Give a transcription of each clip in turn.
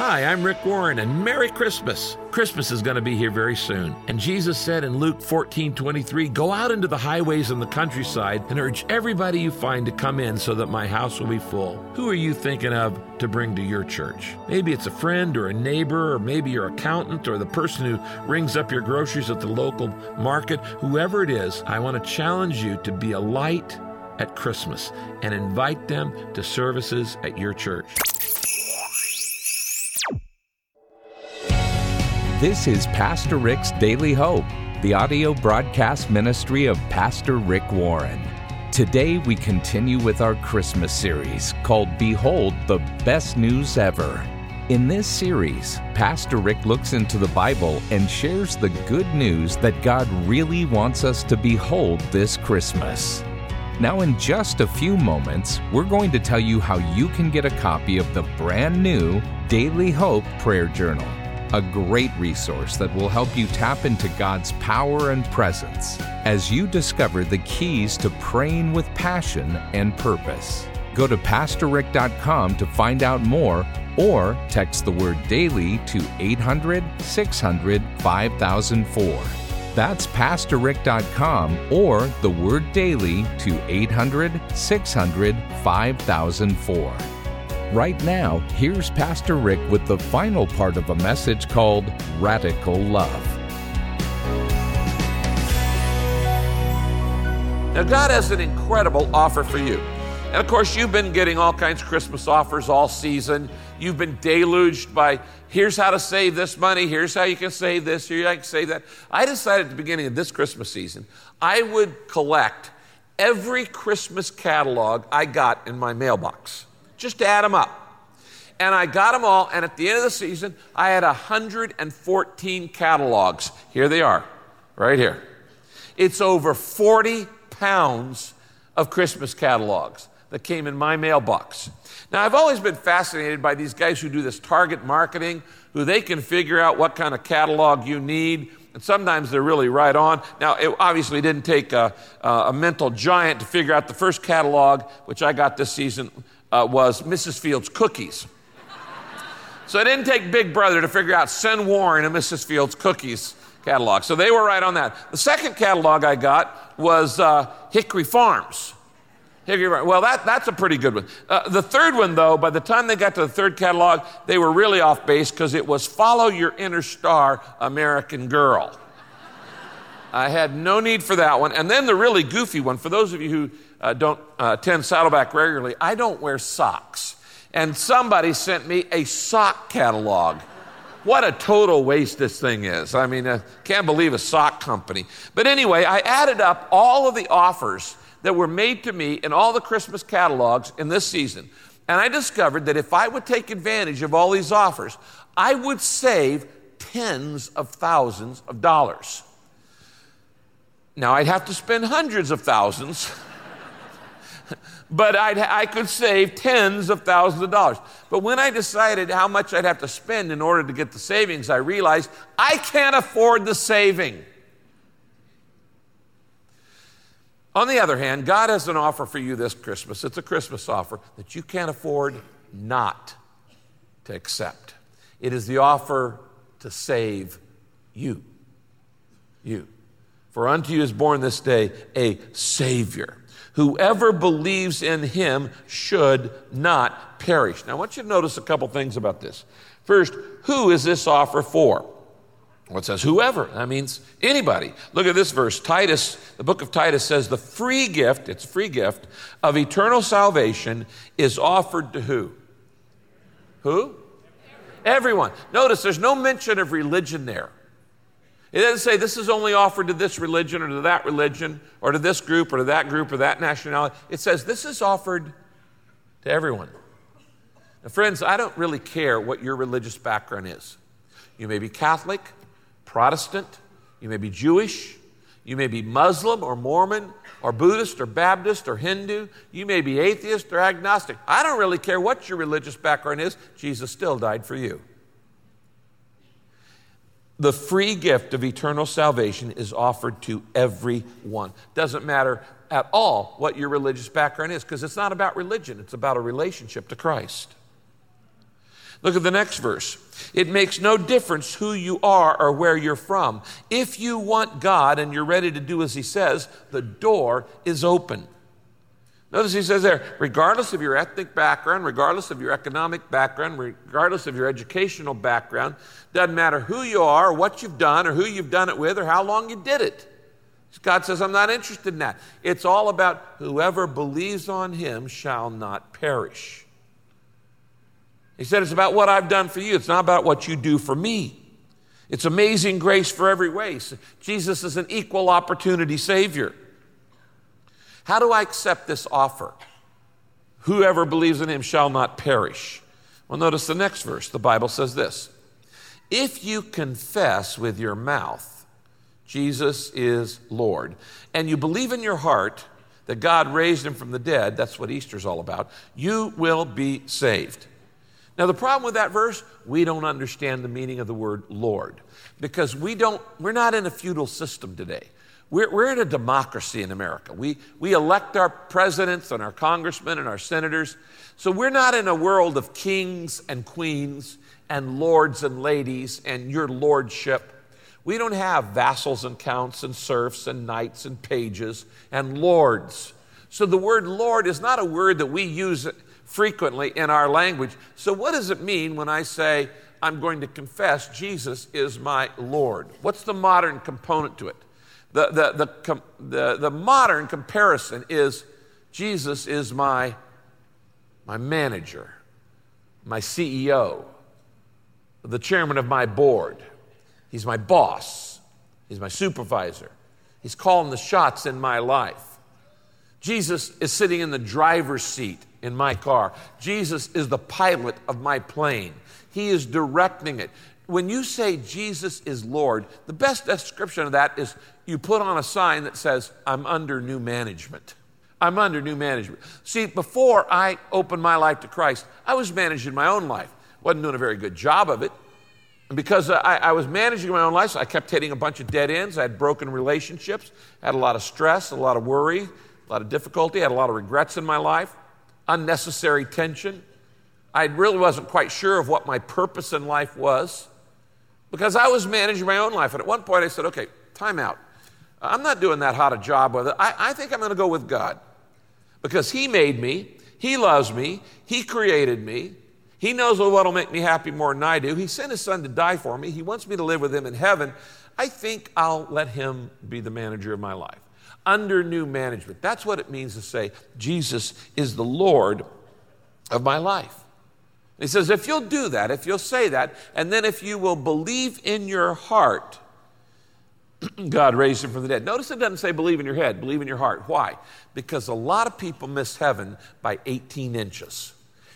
Hi, I'm Rick Warren, and Merry Christmas. Christmas is going to be here very soon. And Jesus said in Luke 14 23, Go out into the highways and the countryside and urge everybody you find to come in so that my house will be full. Who are you thinking of to bring to your church? Maybe it's a friend or a neighbor, or maybe your accountant or the person who rings up your groceries at the local market. Whoever it is, I want to challenge you to be a light at Christmas and invite them to services at your church. This is Pastor Rick's Daily Hope, the audio broadcast ministry of Pastor Rick Warren. Today we continue with our Christmas series called Behold the Best News Ever. In this series, Pastor Rick looks into the Bible and shares the good news that God really wants us to behold this Christmas. Now, in just a few moments, we're going to tell you how you can get a copy of the brand new Daily Hope Prayer Journal a great resource that will help you tap into God's power and presence as you discover the keys to praying with passion and purpose. Go to PastorRick.com to find out more or text the word daily to 800 600 5004. That's PastorRick.com or the word daily to 800 600 5004. Right now, here's Pastor Rick with the final part of a message called Radical Love. Now, God has an incredible offer for you. And of course, you've been getting all kinds of Christmas offers all season. You've been deluged by here's how to save this money, here's how you can save this, here you can save that. I decided at the beginning of this Christmas season, I would collect every Christmas catalog I got in my mailbox just add them up. And I got them all, and at the end of the season, I had 114 catalogs. Here they are, right here. It's over 40 pounds of Christmas catalogs that came in my mailbox. Now, I've always been fascinated by these guys who do this target marketing, who they can figure out what kind of catalog you need. And sometimes they're really right on. Now, it obviously didn't take a, a mental giant to figure out the first catalog, which I got this season, uh, was Mrs. Fields cookies. So it didn't take Big Brother to figure out send Warren a Mrs. Fields cookies catalog. So they were right on that. The second catalog I got was uh, Hickory Farms. Hickory, well, that, that's a pretty good one. Uh, the third one, though, by the time they got to the third catalog, they were really off base because it was Follow Your Inner Star American Girl. I had no need for that one. And then the really goofy one, for those of you who uh, don't uh, attend Saddleback regularly, I don't wear socks. And somebody sent me a sock catalog. What a total waste this thing is. I mean, I can't believe a sock company. But anyway, I added up all of the offers that were made to me in all the Christmas catalogs in this season. And I discovered that if I would take advantage of all these offers, I would save tens of thousands of dollars. Now, I'd have to spend hundreds of thousands but I'd, i could save tens of thousands of dollars. But when I decided how much I'd have to spend in order to get the savings, I realized I can't afford the saving. On the other hand, God has an offer for you this Christmas. It's a Christmas offer that you can't afford not to accept. It is the offer to save you. You. For unto you is born this day a Savior Whoever believes in him should not perish. Now, I want you to notice a couple things about this. First, who is this offer for? Well, it says whoever. That means anybody. Look at this verse. Titus, the book of Titus says the free gift, it's a free gift, of eternal salvation is offered to who? Who? Everyone. Notice there's no mention of religion there. It doesn't say this is only offered to this religion or to that religion or to this group or to that group or that nationality. It says this is offered to everyone. Now, friends, I don't really care what your religious background is. You may be Catholic, Protestant, you may be Jewish, you may be Muslim or Mormon or Buddhist or Baptist or Hindu, you may be atheist or agnostic. I don't really care what your religious background is, Jesus still died for you the free gift of eternal salvation is offered to everyone. Doesn't matter at all what your religious background is, because it's not about religion, it's about a relationship to Christ. Look at the next verse. It makes no difference who you are or where you're from. If you want God and you're ready to do as He says, the door is open. Notice he says there, regardless of your ethnic background, regardless of your economic background, regardless of your educational background, doesn't matter who you are, or what you've done, or who you've done it with, or how long you did it. God says, I'm not interested in that. It's all about whoever believes on him shall not perish. He said, It's about what I've done for you. It's not about what you do for me. It's amazing grace for every race. Jesus is an equal opportunity Savior. How do I accept this offer? Whoever believes in him shall not perish. Well, notice the next verse. The Bible says this If you confess with your mouth Jesus is Lord, and you believe in your heart that God raised him from the dead, that's what Easter's all about, you will be saved. Now, the problem with that verse, we don't understand the meaning of the word Lord because we don't, we're not in a feudal system today. We're, we're in a democracy in America. We, we elect our presidents and our congressmen and our senators. So we're not in a world of kings and queens and lords and ladies and your lordship. We don't have vassals and counts and serfs and knights and pages and lords. So the word Lord is not a word that we use frequently in our language. So, what does it mean when I say, I'm going to confess Jesus is my Lord? What's the modern component to it? The, the, the, the, the modern comparison is Jesus is my, my manager, my CEO, the chairman of my board. He's my boss, he's my supervisor. He's calling the shots in my life. Jesus is sitting in the driver's seat in my car. Jesus is the pilot of my plane. He is directing it when you say Jesus is Lord, the best description of that is you put on a sign that says, I'm under new management. I'm under new management. See, before I opened my life to Christ, I was managing my own life. Wasn't doing a very good job of it. And because I, I, was managing my own life, so I kept hitting a bunch of dead ends. I had broken relationships, had a lot of stress, a lot of worry, a lot of difficulty, I had a lot of regrets in my life, unnecessary tension. I really wasn't quite sure of what my purpose in life was because I was managing my own life. And at one point I said, okay, time out. Uh, I'm not doing that hot a job with it. I, I think I'm going to go with God because He made me, He loves me, He created me. He knows what will make me happy more than I do. He sent His Son to die for me. He wants me to live with Him in heaven. I think I'll let Him be the manager of my life. Under new management. That's what it means to say, Jesus is the Lord of my life. He says, if you'll do that, if you'll say that, and then if you will believe in your heart, God raised him from the dead. Notice it doesn't say believe in your head, believe in your heart. Why? Because a lot of people miss heaven by 18 inches.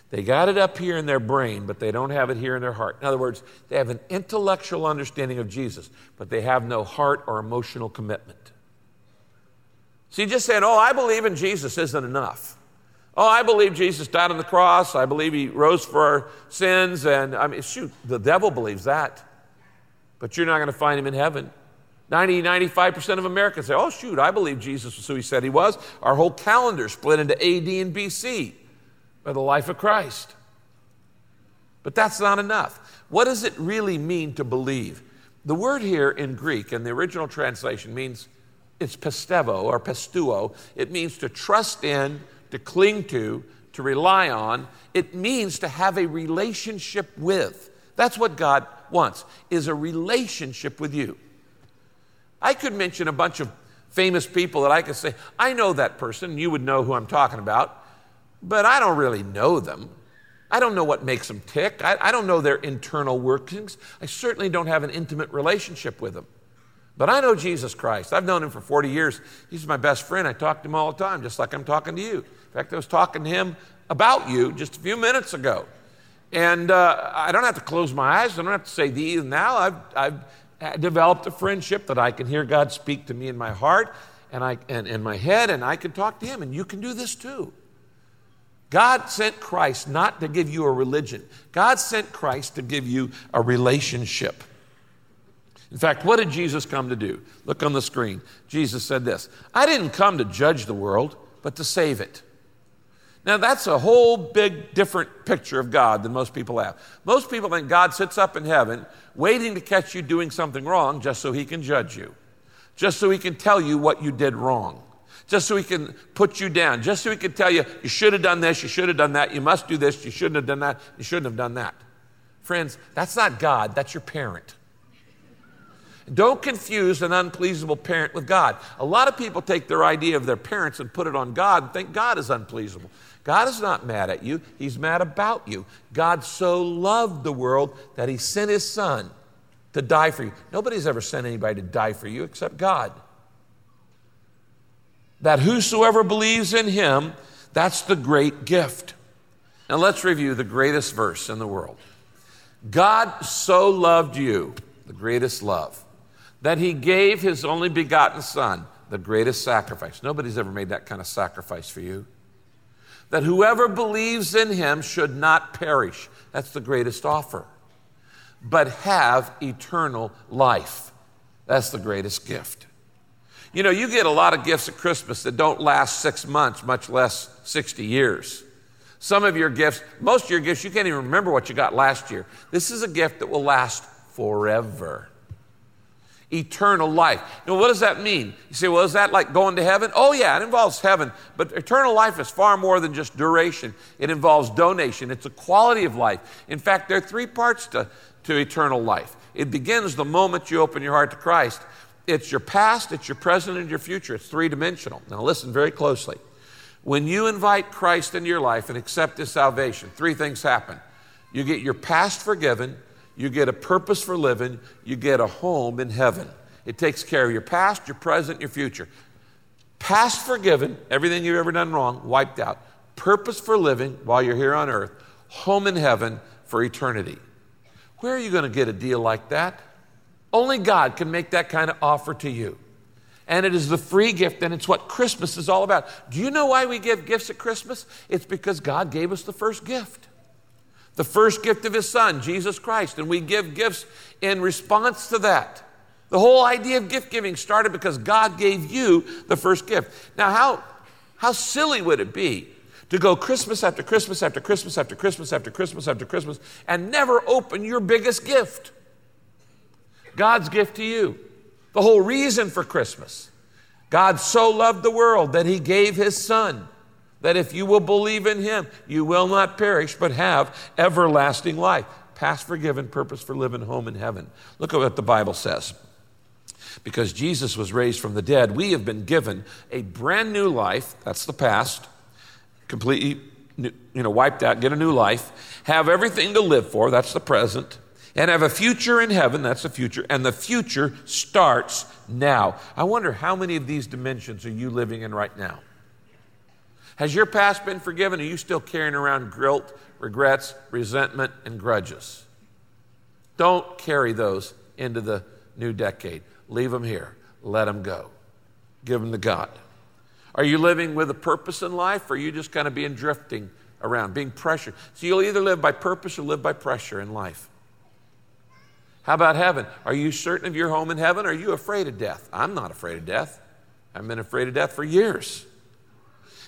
They got it up here in their brain, but they don't have it here in their heart. In other words, they have an intellectual understanding of Jesus, but they have no heart or emotional commitment. See, just saying, oh, I believe in Jesus isn't enough. Oh, I believe Jesus died on the cross. I believe he rose for our sins. And I mean, shoot, the devil believes that. But you're not going to find him in heaven. 90, 95% of Americans say, oh, shoot, I believe Jesus was who he said he was. Our whole calendar split into AD and BC by the life of Christ. But that's not enough. What does it really mean to believe? The word here in Greek, in the original translation, means it's pistevo or pistuo. It means to trust in, to cling to, to rely on. It means to have a relationship with. That's what God wants, is a relationship with you. I could mention a bunch of famous people that I could say, I know that person, you would know who I'm talking about, but I don't really know them. I don't know what makes them tick. I, I, don't know their internal workings. I certainly don't have an intimate relationship with them. But I know Jesus Christ. I've known him for 40 years. He's my best friend. I talk to him all the time, just like I'm talking to you. In fact, I was talking to him about you just a few minutes ago. And uh, I don't have to close my eyes. I don't have to say thee now. I've, I've developed a friendship that I can hear God speak to me in my heart and, I, and in my head, and I can talk to him. And you can do this too. God sent Christ not to give you a religion, God sent Christ to give you a relationship. In fact, what did Jesus come to do? Look on the screen. Jesus said this I didn't come to judge the world, but to save it. Now, that's a whole big different picture of God than most people have. Most people think God sits up in heaven waiting to catch you doing something wrong just so he can judge you, just so he can tell you what you did wrong, just so he can put you down, just so he can tell you, you should have done this, you should have done that, you must do this, you shouldn't have done that, you shouldn't have done that. Friends, that's not God, that's your parent. Don't confuse an unpleasable parent with God. A lot of people take their idea of their parents and put it on God and think God is unpleasable. God is not mad at you, He's mad about you. God so loved the world that He sent His Son to die for you. Nobody's ever sent anybody to die for you except God. That whosoever believes in Him, that's the great gift. Now let's review the greatest verse in the world. God so loved you, the greatest love, that He gave His only begotten Son, the greatest sacrifice. Nobody's ever made that kind of sacrifice for you that whoever believes in him should not perish. That's the greatest offer, but have eternal life. That's the greatest gift. You know, you get a lot of gifts at Christmas that don't last six months, much less 60 years. Some of your gifts, most of your gifts, you can't even remember what you got last year. This is a gift that will last forever eternal life. Now, what does that mean? You say, well, is that like going to heaven? Oh, yeah, it involves heaven. But eternal life is far more than just duration, it involves donation, it's a quality of life. In fact, there are three parts to, to eternal life. It begins the moment you open your heart to Christ. It's your past, it's your present, and your future. It's three dimensional. Now, listen very closely. When you invite Christ into your life and accept His salvation, three things happen. You get your past forgiven, you get a purpose for living, you get a home in heaven. It takes care of your past, your present, your future. Past forgiven, everything you've ever done wrong, wiped out. Purpose for living while you're here on earth, home in heaven for eternity. Where are you going to get a deal like that? Only God can make that kind of offer to you. And it is the free gift, and it's what Christmas is all about. Do you know why we give gifts at Christmas? It's because God gave us the first gift the first gift of his son, Jesus Christ, and we give gifts in response to that. The whole idea of gift giving started because God gave you the first gift. Now, how, how silly would it be to go Christmas after Christmas after Christmas after Christmas after Christmas after Christmas and never open your biggest gift? God's gift to you. The whole reason for Christmas. God so loved the world that he gave his son that if you will believe in him, you will not perish, but have everlasting life. Past forgiven, purpose for living home in heaven. Look at what the Bible says. Because Jesus was raised from the dead, we have been given a brand new life. That's the past. Completely, you know, wiped out, get a new life. Have everything to live for. That's the present. And have a future in heaven. That's the future. And the future starts now. I wonder how many of these dimensions are you living in right now? Has your past been forgiven? Are you still carrying around guilt, regrets, resentment, and grudges? Don't carry those into the new decade. Leave them here. Let them go. Give them to God. Are you living with a purpose in life, or are you just kind of being drifting around, being pressured? So you'll either live by purpose or live by pressure in life. How about heaven? Are you certain of your home in heaven? Are you afraid of death? I'm not afraid of death. I've been afraid of death for years.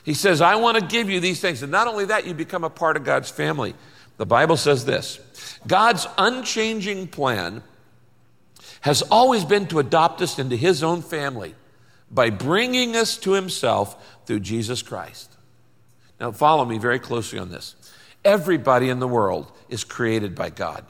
He says, I want to give you these things. And not only that, you become a part of God's family. The Bible says this God's unchanging plan has always been to adopt us into His own family by bringing us to Himself through Jesus Christ. Now, follow me very closely on this. Everybody in the world is created by God.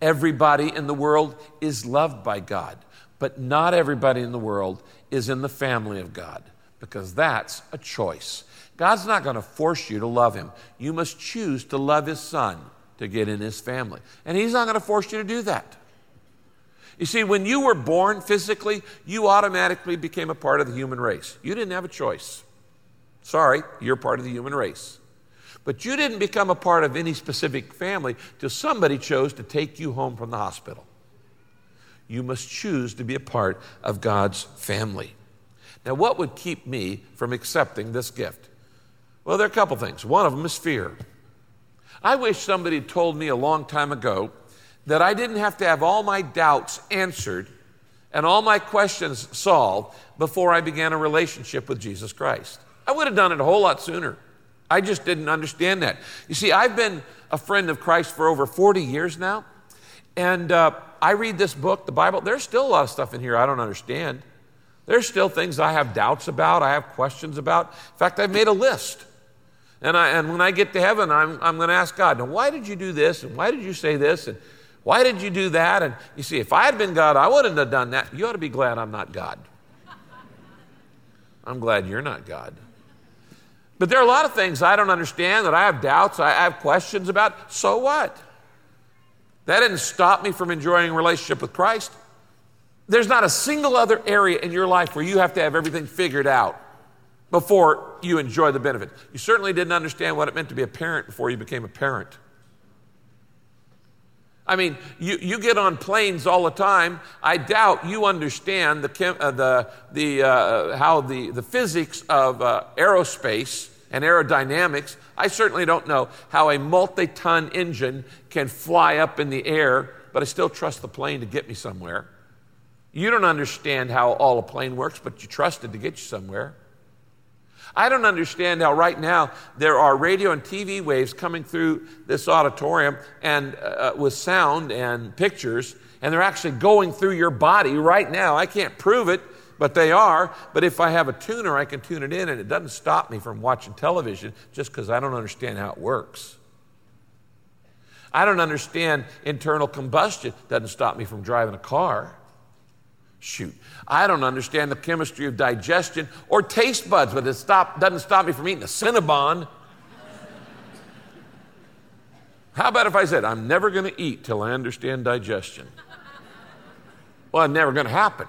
Everybody in the world is loved by God, but not everybody in the world is in the family of God because that's a choice. God's not going to force you to love Him. You must choose to love His Son to get in His family. And He's not going to force you to do that. You see, when you were born physically, you automatically became a part of the human race. You didn't have a choice. Sorry, you're part of the human race. But you didn't become a part of any specific family till somebody chose to take you home from the hospital. You must choose to be a part of God's family. Now, what would keep me from accepting this gift? Well, there are a couple things. One of them is fear. I wish somebody had told me a long time ago that I didn't have to have all my doubts answered and all my questions solved before I began a relationship with Jesus Christ. I would have done it a whole lot sooner. I just didn't understand that. You see, I've been a friend of Christ for over 40 years now, and uh, I read this book, the Bible. There's still a lot of stuff in here I don't understand. There's still things I have doubts about, I have questions about. In fact, I've made a list. And, I, and when I get to heaven, I'm, I'm going to ask God, now, why did you do this? And why did you say this? And why did you do that? And you see, if I had been God, I wouldn't have done that. You ought to be glad I'm not God. I'm glad you're not God. But there are a lot of things I don't understand that I have doubts, I have questions about. So what? That didn't stop me from enjoying a relationship with Christ. There's not a single other area in your life where you have to have everything figured out before you enjoy the benefit. You certainly didn't understand what it meant to be a parent before you became a parent. I mean, you, you get on planes all the time. I doubt you understand the, chem, uh, the, the, uh, how the, the physics of uh, aerospace and aerodynamics. I certainly don't know how a multi ton engine can fly up in the air, but I still trust the plane to get me somewhere. You don't understand how all a plane works, but you trust it to get you somewhere. I don't understand how right now there are radio and TV waves coming through this auditorium and uh, with sound and pictures, and they're actually going through your body right now. I can't prove it, but they are. But if I have a tuner, I can tune it in, and it doesn't stop me from watching television just because I don't understand how it works. I don't understand internal combustion, doesn't stop me from driving a car. Shoot, I don't understand the chemistry of digestion or taste buds, but it stop, doesn't stop me from eating a Cinnabon. How about if I said, I'm never going to eat till I understand digestion? Well, it's never going to happen.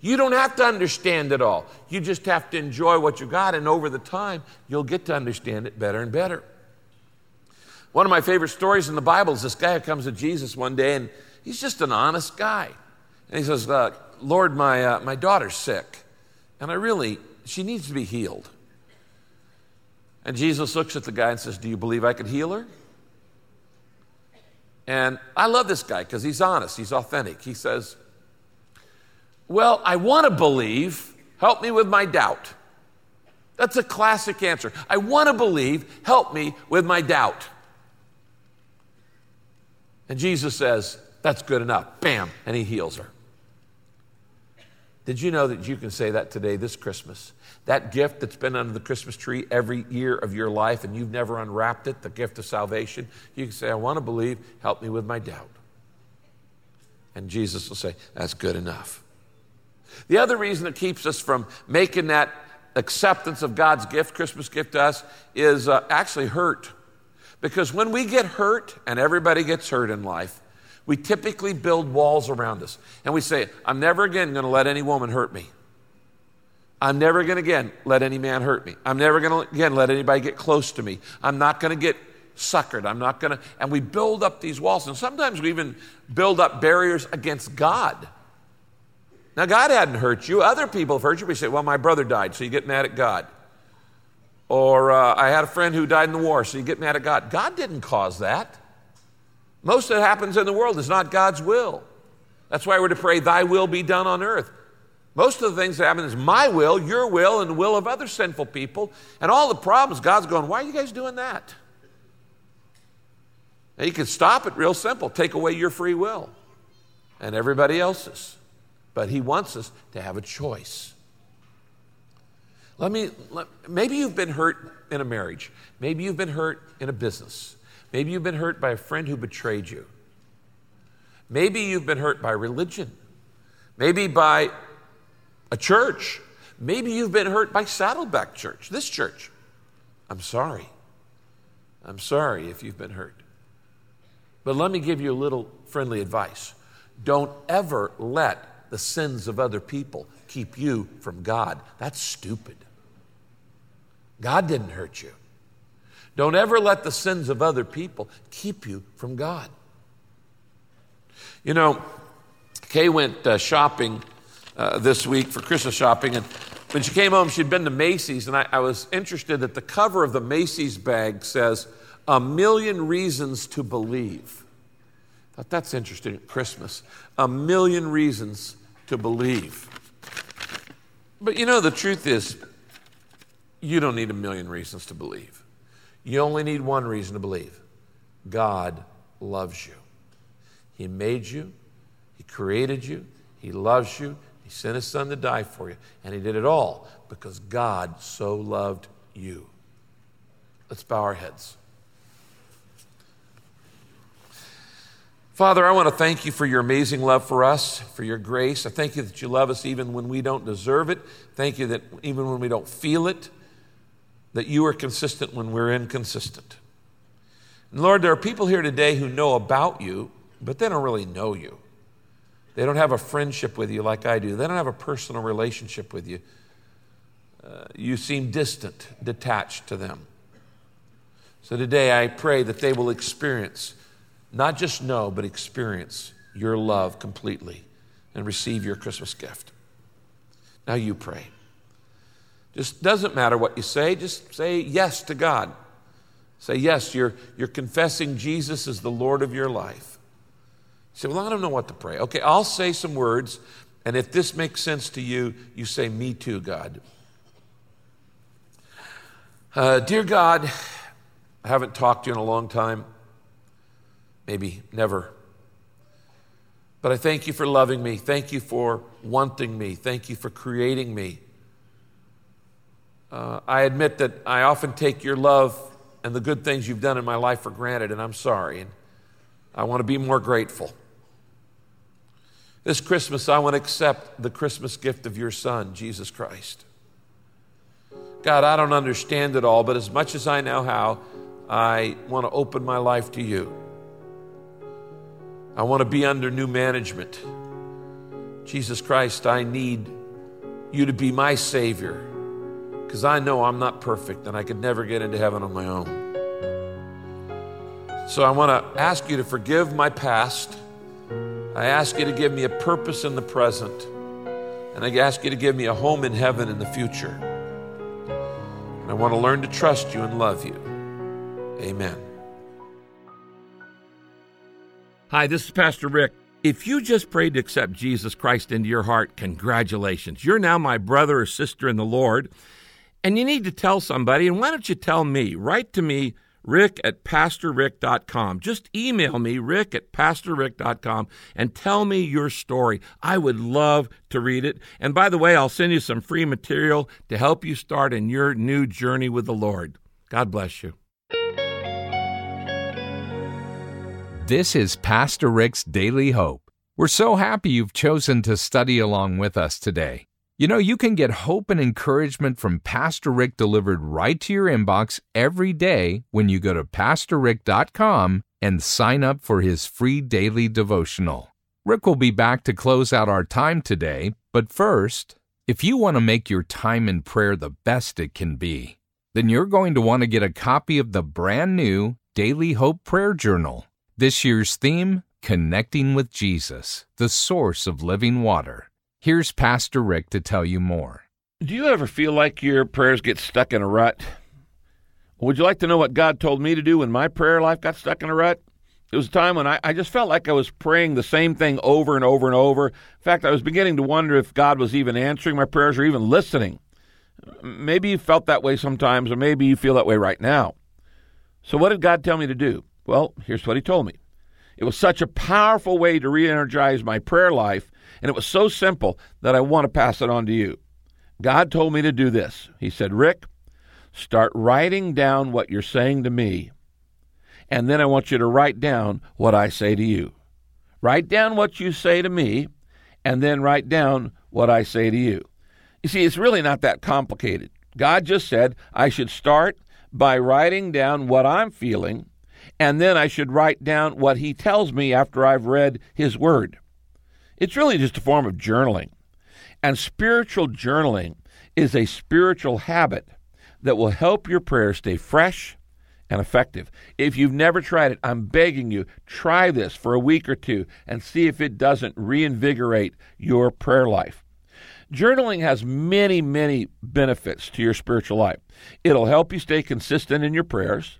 You don't have to understand it all. You just have to enjoy what you got, and over the time, you'll get to understand it better and better. One of my favorite stories in the Bible is this guy who comes to Jesus one day, and he's just an honest guy. And he says, uh, Lord, my, uh, my daughter's sick, and I really, she needs to be healed. And Jesus looks at the guy and says, Do you believe I could heal her? And I love this guy because he's honest, he's authentic. He says, Well, I want to believe, help me with my doubt. That's a classic answer. I want to believe, help me with my doubt. And Jesus says, That's good enough. Bam, and he heals her. Did you know that you can say that today, this Christmas? That gift that's been under the Christmas tree every year of your life and you've never unwrapped it, the gift of salvation, you can say, I want to believe, help me with my doubt. And Jesus will say, That's good enough. The other reason it keeps us from making that acceptance of God's gift, Christmas gift to us, is uh, actually hurt. Because when we get hurt, and everybody gets hurt in life, we typically build walls around us. And we say, I'm never again going to let any woman hurt me. I'm never going to again let any man hurt me. I'm never going to again let anybody get close to me. I'm not going to get suckered. I'm not going to. And we build up these walls. And sometimes we even build up barriers against God. Now, God hadn't hurt you. Other people have hurt you. We say, well, my brother died, so you get mad at God. Or uh, I had a friend who died in the war, so you get mad at God. God didn't cause that. Most that happens in the world is not God's will. That's why we're to pray, Thy will be done on earth. Most of the things that happen is my will, your will, and the will of other sinful people. And all the problems, God's going, Why are you guys doing that? Now, you can stop it real simple take away your free will and everybody else's. But He wants us to have a choice. Let me, let, maybe you've been hurt in a marriage, maybe you've been hurt in a business. Maybe you've been hurt by a friend who betrayed you. Maybe you've been hurt by religion. Maybe by a church. Maybe you've been hurt by Saddleback Church, this church. I'm sorry. I'm sorry if you've been hurt. But let me give you a little friendly advice. Don't ever let the sins of other people keep you from God. That's stupid. God didn't hurt you. Don't ever let the sins of other people keep you from God. You know, Kay went uh, shopping uh, this week for Christmas shopping, and when she came home, she'd been to Macy's, and I, I was interested that the cover of the Macy's bag says, A Million Reasons to Believe. I thought that's interesting at Christmas. A million reasons to believe. But you know, the truth is, you don't need a million reasons to believe. You only need one reason to believe God loves you. He made you, He created you, He loves you, He sent His Son to die for you, and He did it all because God so loved you. Let's bow our heads. Father, I want to thank you for your amazing love for us, for your grace. I thank you that you love us even when we don't deserve it. Thank you that even when we don't feel it, that you are consistent when we're inconsistent. And Lord, there are people here today who know about you, but they don't really know you. They don't have a friendship with you like I do, they don't have a personal relationship with you. Uh, you seem distant, detached to them. So today I pray that they will experience, not just know, but experience your love completely and receive your Christmas gift. Now you pray. Just doesn't matter what you say, just say yes to God. Say yes, you're, you're confessing Jesus as the Lord of your life. You say, Well, I don't know what to pray. Okay, I'll say some words, and if this makes sense to you, you say, Me too, God. Uh, dear God, I haven't talked to you in a long time, maybe never. But I thank you for loving me. Thank you for wanting me. Thank you for creating me. Uh, I admit that I often take your love and the good things you've done in my life for granted, and I'm sorry. And I want to be more grateful. This Christmas, I want to accept the Christmas gift of your Son, Jesus Christ. God, I don't understand it all, but as much as I know how, I want to open my life to you. I want to be under new management. Jesus Christ, I need you to be my Savior because I know I'm not perfect and I could never get into heaven on my own. So I want to ask you to forgive my past. I ask you to give me a purpose in the present. And I ask you to give me a home in heaven in the future. And I want to learn to trust you and love you. Amen. Hi, this is Pastor Rick. If you just prayed to accept Jesus Christ into your heart, congratulations. You're now my brother or sister in the Lord, and you need to tell somebody. And why don't you tell me? Write to me, rick at pastorrick.com. Just email me, rick at pastorrick.com, and tell me your story. I would love to read it. And by the way, I'll send you some free material to help you start in your new journey with the Lord. God bless you. This is Pastor Rick's Daily Hope. We're so happy you've chosen to study along with us today. You know, you can get hope and encouragement from Pastor Rick delivered right to your inbox every day when you go to PastorRick.com and sign up for his free daily devotional. Rick will be back to close out our time today, but first, if you want to make your time in prayer the best it can be, then you're going to want to get a copy of the brand new Daily Hope Prayer Journal. This year's theme Connecting with Jesus, the source of living water. Here's Pastor Rick to tell you more. Do you ever feel like your prayers get stuck in a rut? Would you like to know what God told me to do when my prayer life got stuck in a rut? It was a time when I, I just felt like I was praying the same thing over and over and over. In fact, I was beginning to wonder if God was even answering my prayers or even listening. Maybe you felt that way sometimes, or maybe you feel that way right now. So, what did God tell me to do? Well, here's what he told me. It was such a powerful way to re energize my prayer life, and it was so simple that I want to pass it on to you. God told me to do this. He said, Rick, start writing down what you're saying to me, and then I want you to write down what I say to you. Write down what you say to me, and then write down what I say to you. You see, it's really not that complicated. God just said I should start by writing down what I'm feeling and then I should write down what he tells me after I've read his word. It's really just a form of journaling. And spiritual journaling is a spiritual habit that will help your prayers stay fresh and effective. If you've never tried it, I'm begging you, try this for a week or two and see if it doesn't reinvigorate your prayer life. Journaling has many, many benefits to your spiritual life. It'll help you stay consistent in your prayers.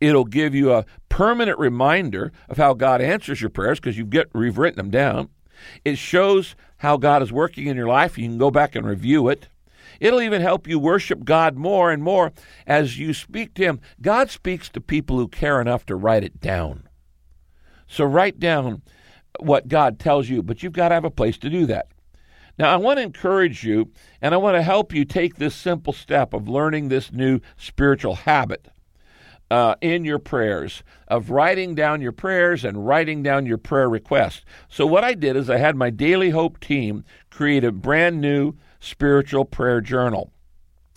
It'll give you a permanent reminder of how God answers your prayers because you've, get, you've written them down. It shows how God is working in your life. You can go back and review it. It'll even help you worship God more and more as you speak to Him. God speaks to people who care enough to write it down. So write down what God tells you, but you've got to have a place to do that. Now, I want to encourage you and I want to help you take this simple step of learning this new spiritual habit uh, in your prayers, of writing down your prayers and writing down your prayer requests. So, what I did is I had my Daily Hope team create a brand new spiritual prayer journal.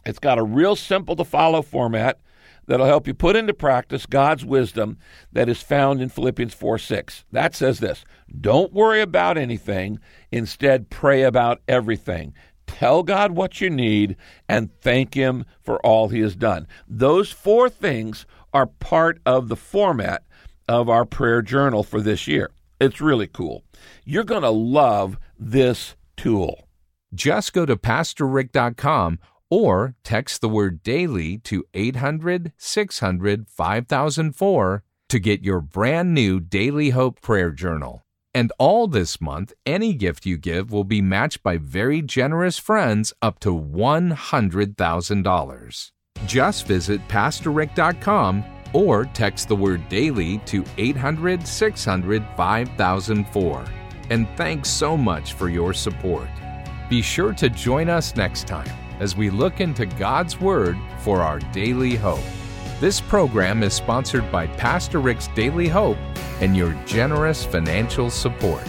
It's got a real simple to follow format that'll help you put into practice God's wisdom that is found in Philippians 4 6. That says this Don't worry about anything, instead, pray about everything. Tell God what you need and thank Him for all He has done. Those four things are part of the format of our prayer journal for this year. It's really cool. You're going to love this tool. Just go to PastorRick.com or text the word daily to 800 600 5004 to get your brand new Daily Hope Prayer Journal. And all this month, any gift you give will be matched by very generous friends up to $100,000. Just visit PastorRick.com or text the word daily to 800 600 5004. And thanks so much for your support. Be sure to join us next time as we look into God's Word for our daily hope. This program is sponsored by Pastor Rick's Daily Hope and your generous financial support.